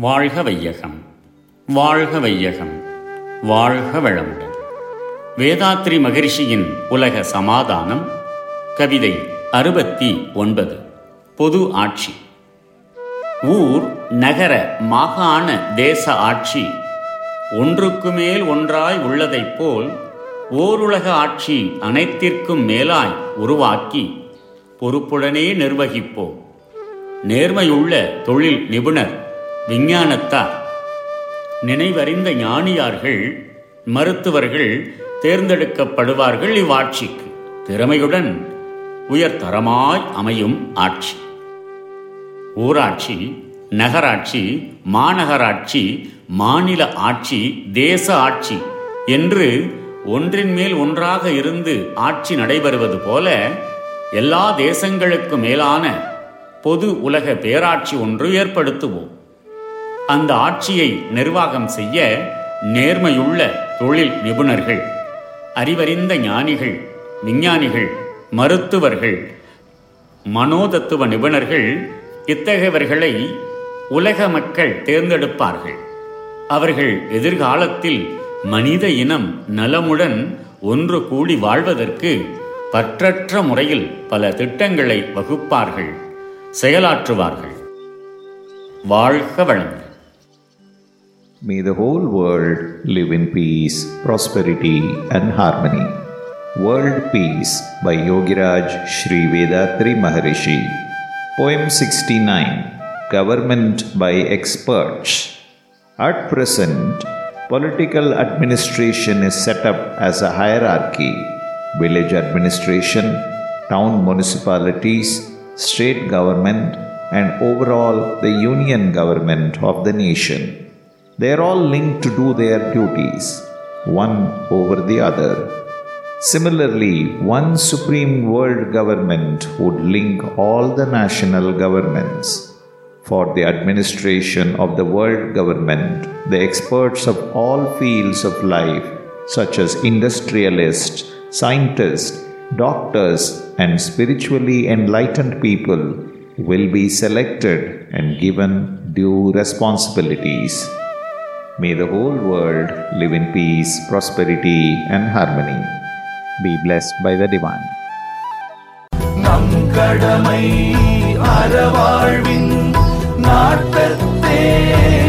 வாழ்க வையகம் வாழ்க வையகம் வாழ்க வளமுடன் வேதாத்ரி மகரிஷியின் உலக சமாதானம் கவிதை அறுபத்தி ஒன்பது பொது ஆட்சி. ஊர் நகர மாகாண தேச ஆட்சி. ஒன்றுக்கு மேல் ஒன்றாய் உள்ளதைப் போல் ஓருலக ஆட்சி அனைத்திற்கும் மேலாய் உருவாக்கி பொறுப்புடனே நிர்வகிப்போம். நேர்மையுள்ள தொழில் நிபுணர் விஞ்ஞானத்தார் நினைவறிந்த ஞானியார்கள் மருத்துவர்கள் தேர்ந்தெடுக்கப்படுவார்கள் இவ்வாட்சிக்கு. திறமையுடன் உயர்தரமாய் அமையும் ஆட்சி. ஊராட்சி நகராட்சி மாநகராட்சி மாநில ஆட்சி தேச ஆட்சி என்று ஒன்றின் மேல் ஒன்றாக இருந்து ஆட்சி நடைபெறுவது போல எல்லா தேசங்களுக்கு மேலான பொது உலக பேராட்சி ஒன்று ஏற்படுத்துவோம். அந்த ஆட்சியை நிர்வாகம் செய்ய நேர்மையுள்ள தொழில் நிபுணர்கள் அறிவறிந்த ஞானிகள் விஞ்ஞானிகள் மருத்துவர்கள் மனோதத்துவ நிபுணர்கள் இத்தகையவர்களை உலக மக்கள் தேர்ந்தெடுப்பார்கள். அவர்கள் எதிர்காலத்தில் மனித இனம் நலமுடன் ஒன்று கூடி வாழ்வதற்கு பற்றற்ற முறையில் பல திட்டங்களை வகுப்பார்கள் செயலாற்றுவார்கள். வாழ்க வளங்கள் May the whole world live in peace, prosperity, and harmony. World Peace by Yogiraj Sri Vedatri Maharishi. Poem 69 Government by Experts. At present, political administration is set up as a hierarchy village administration, town municipalities, state government, and overall the union government of the nation. They are all linked to do their duties, one over the other. Similarly, one supreme world government would link all the national governments. For the administration of the world government, the experts of all fields of life, such as industrialists, scientists, doctors, and spiritually enlightened people, will be selected and given due responsibilities. May the whole world live in peace, prosperity, and harmony. Be blessed by the divine. நம் கடமை அறவாழ்வின் நாட்டத்தே சிறக்கட்டும்